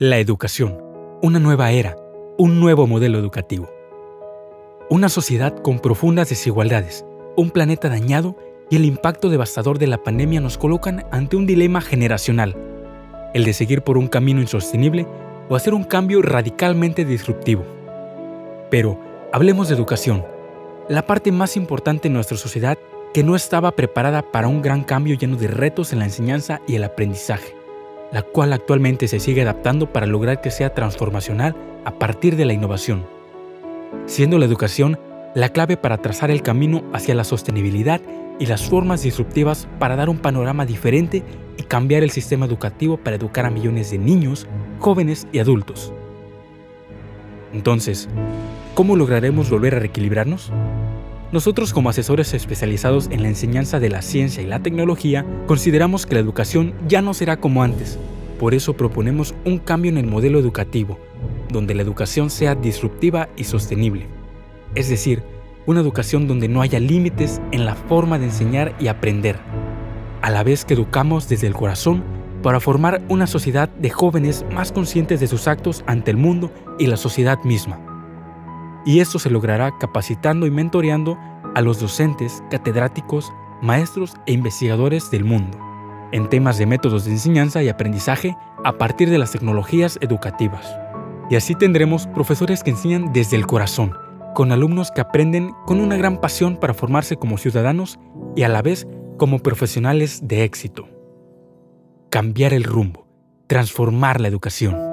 La educación, una nueva era, un nuevo modelo educativo. Una sociedad con profundas desigualdades, un planeta dañado y el impacto devastador de la pandemia nos colocan ante un dilema generacional, el de seguir por un camino insostenible o hacer un cambio radicalmente disruptivo. Pero, hablemos de educación, la parte más importante en nuestra sociedad que no estaba preparada para un gran cambio lleno de retos en la enseñanza y el aprendizaje la cual actualmente se sigue adaptando para lograr que sea transformacional a partir de la innovación, siendo la educación la clave para trazar el camino hacia la sostenibilidad y las formas disruptivas para dar un panorama diferente y cambiar el sistema educativo para educar a millones de niños, jóvenes y adultos. Entonces, ¿cómo lograremos volver a reequilibrarnos? Nosotros como asesores especializados en la enseñanza de la ciencia y la tecnología, consideramos que la educación ya no será como antes. Por eso proponemos un cambio en el modelo educativo, donde la educación sea disruptiva y sostenible. Es decir, una educación donde no haya límites en la forma de enseñar y aprender, a la vez que educamos desde el corazón para formar una sociedad de jóvenes más conscientes de sus actos ante el mundo y la sociedad misma y esto se logrará capacitando y mentoreando a los docentes, catedráticos, maestros e investigadores del mundo en temas de métodos de enseñanza y aprendizaje a partir de las tecnologías educativas. Y así tendremos profesores que enseñan desde el corazón, con alumnos que aprenden con una gran pasión para formarse como ciudadanos y a la vez como profesionales de éxito. Cambiar el rumbo, transformar la educación.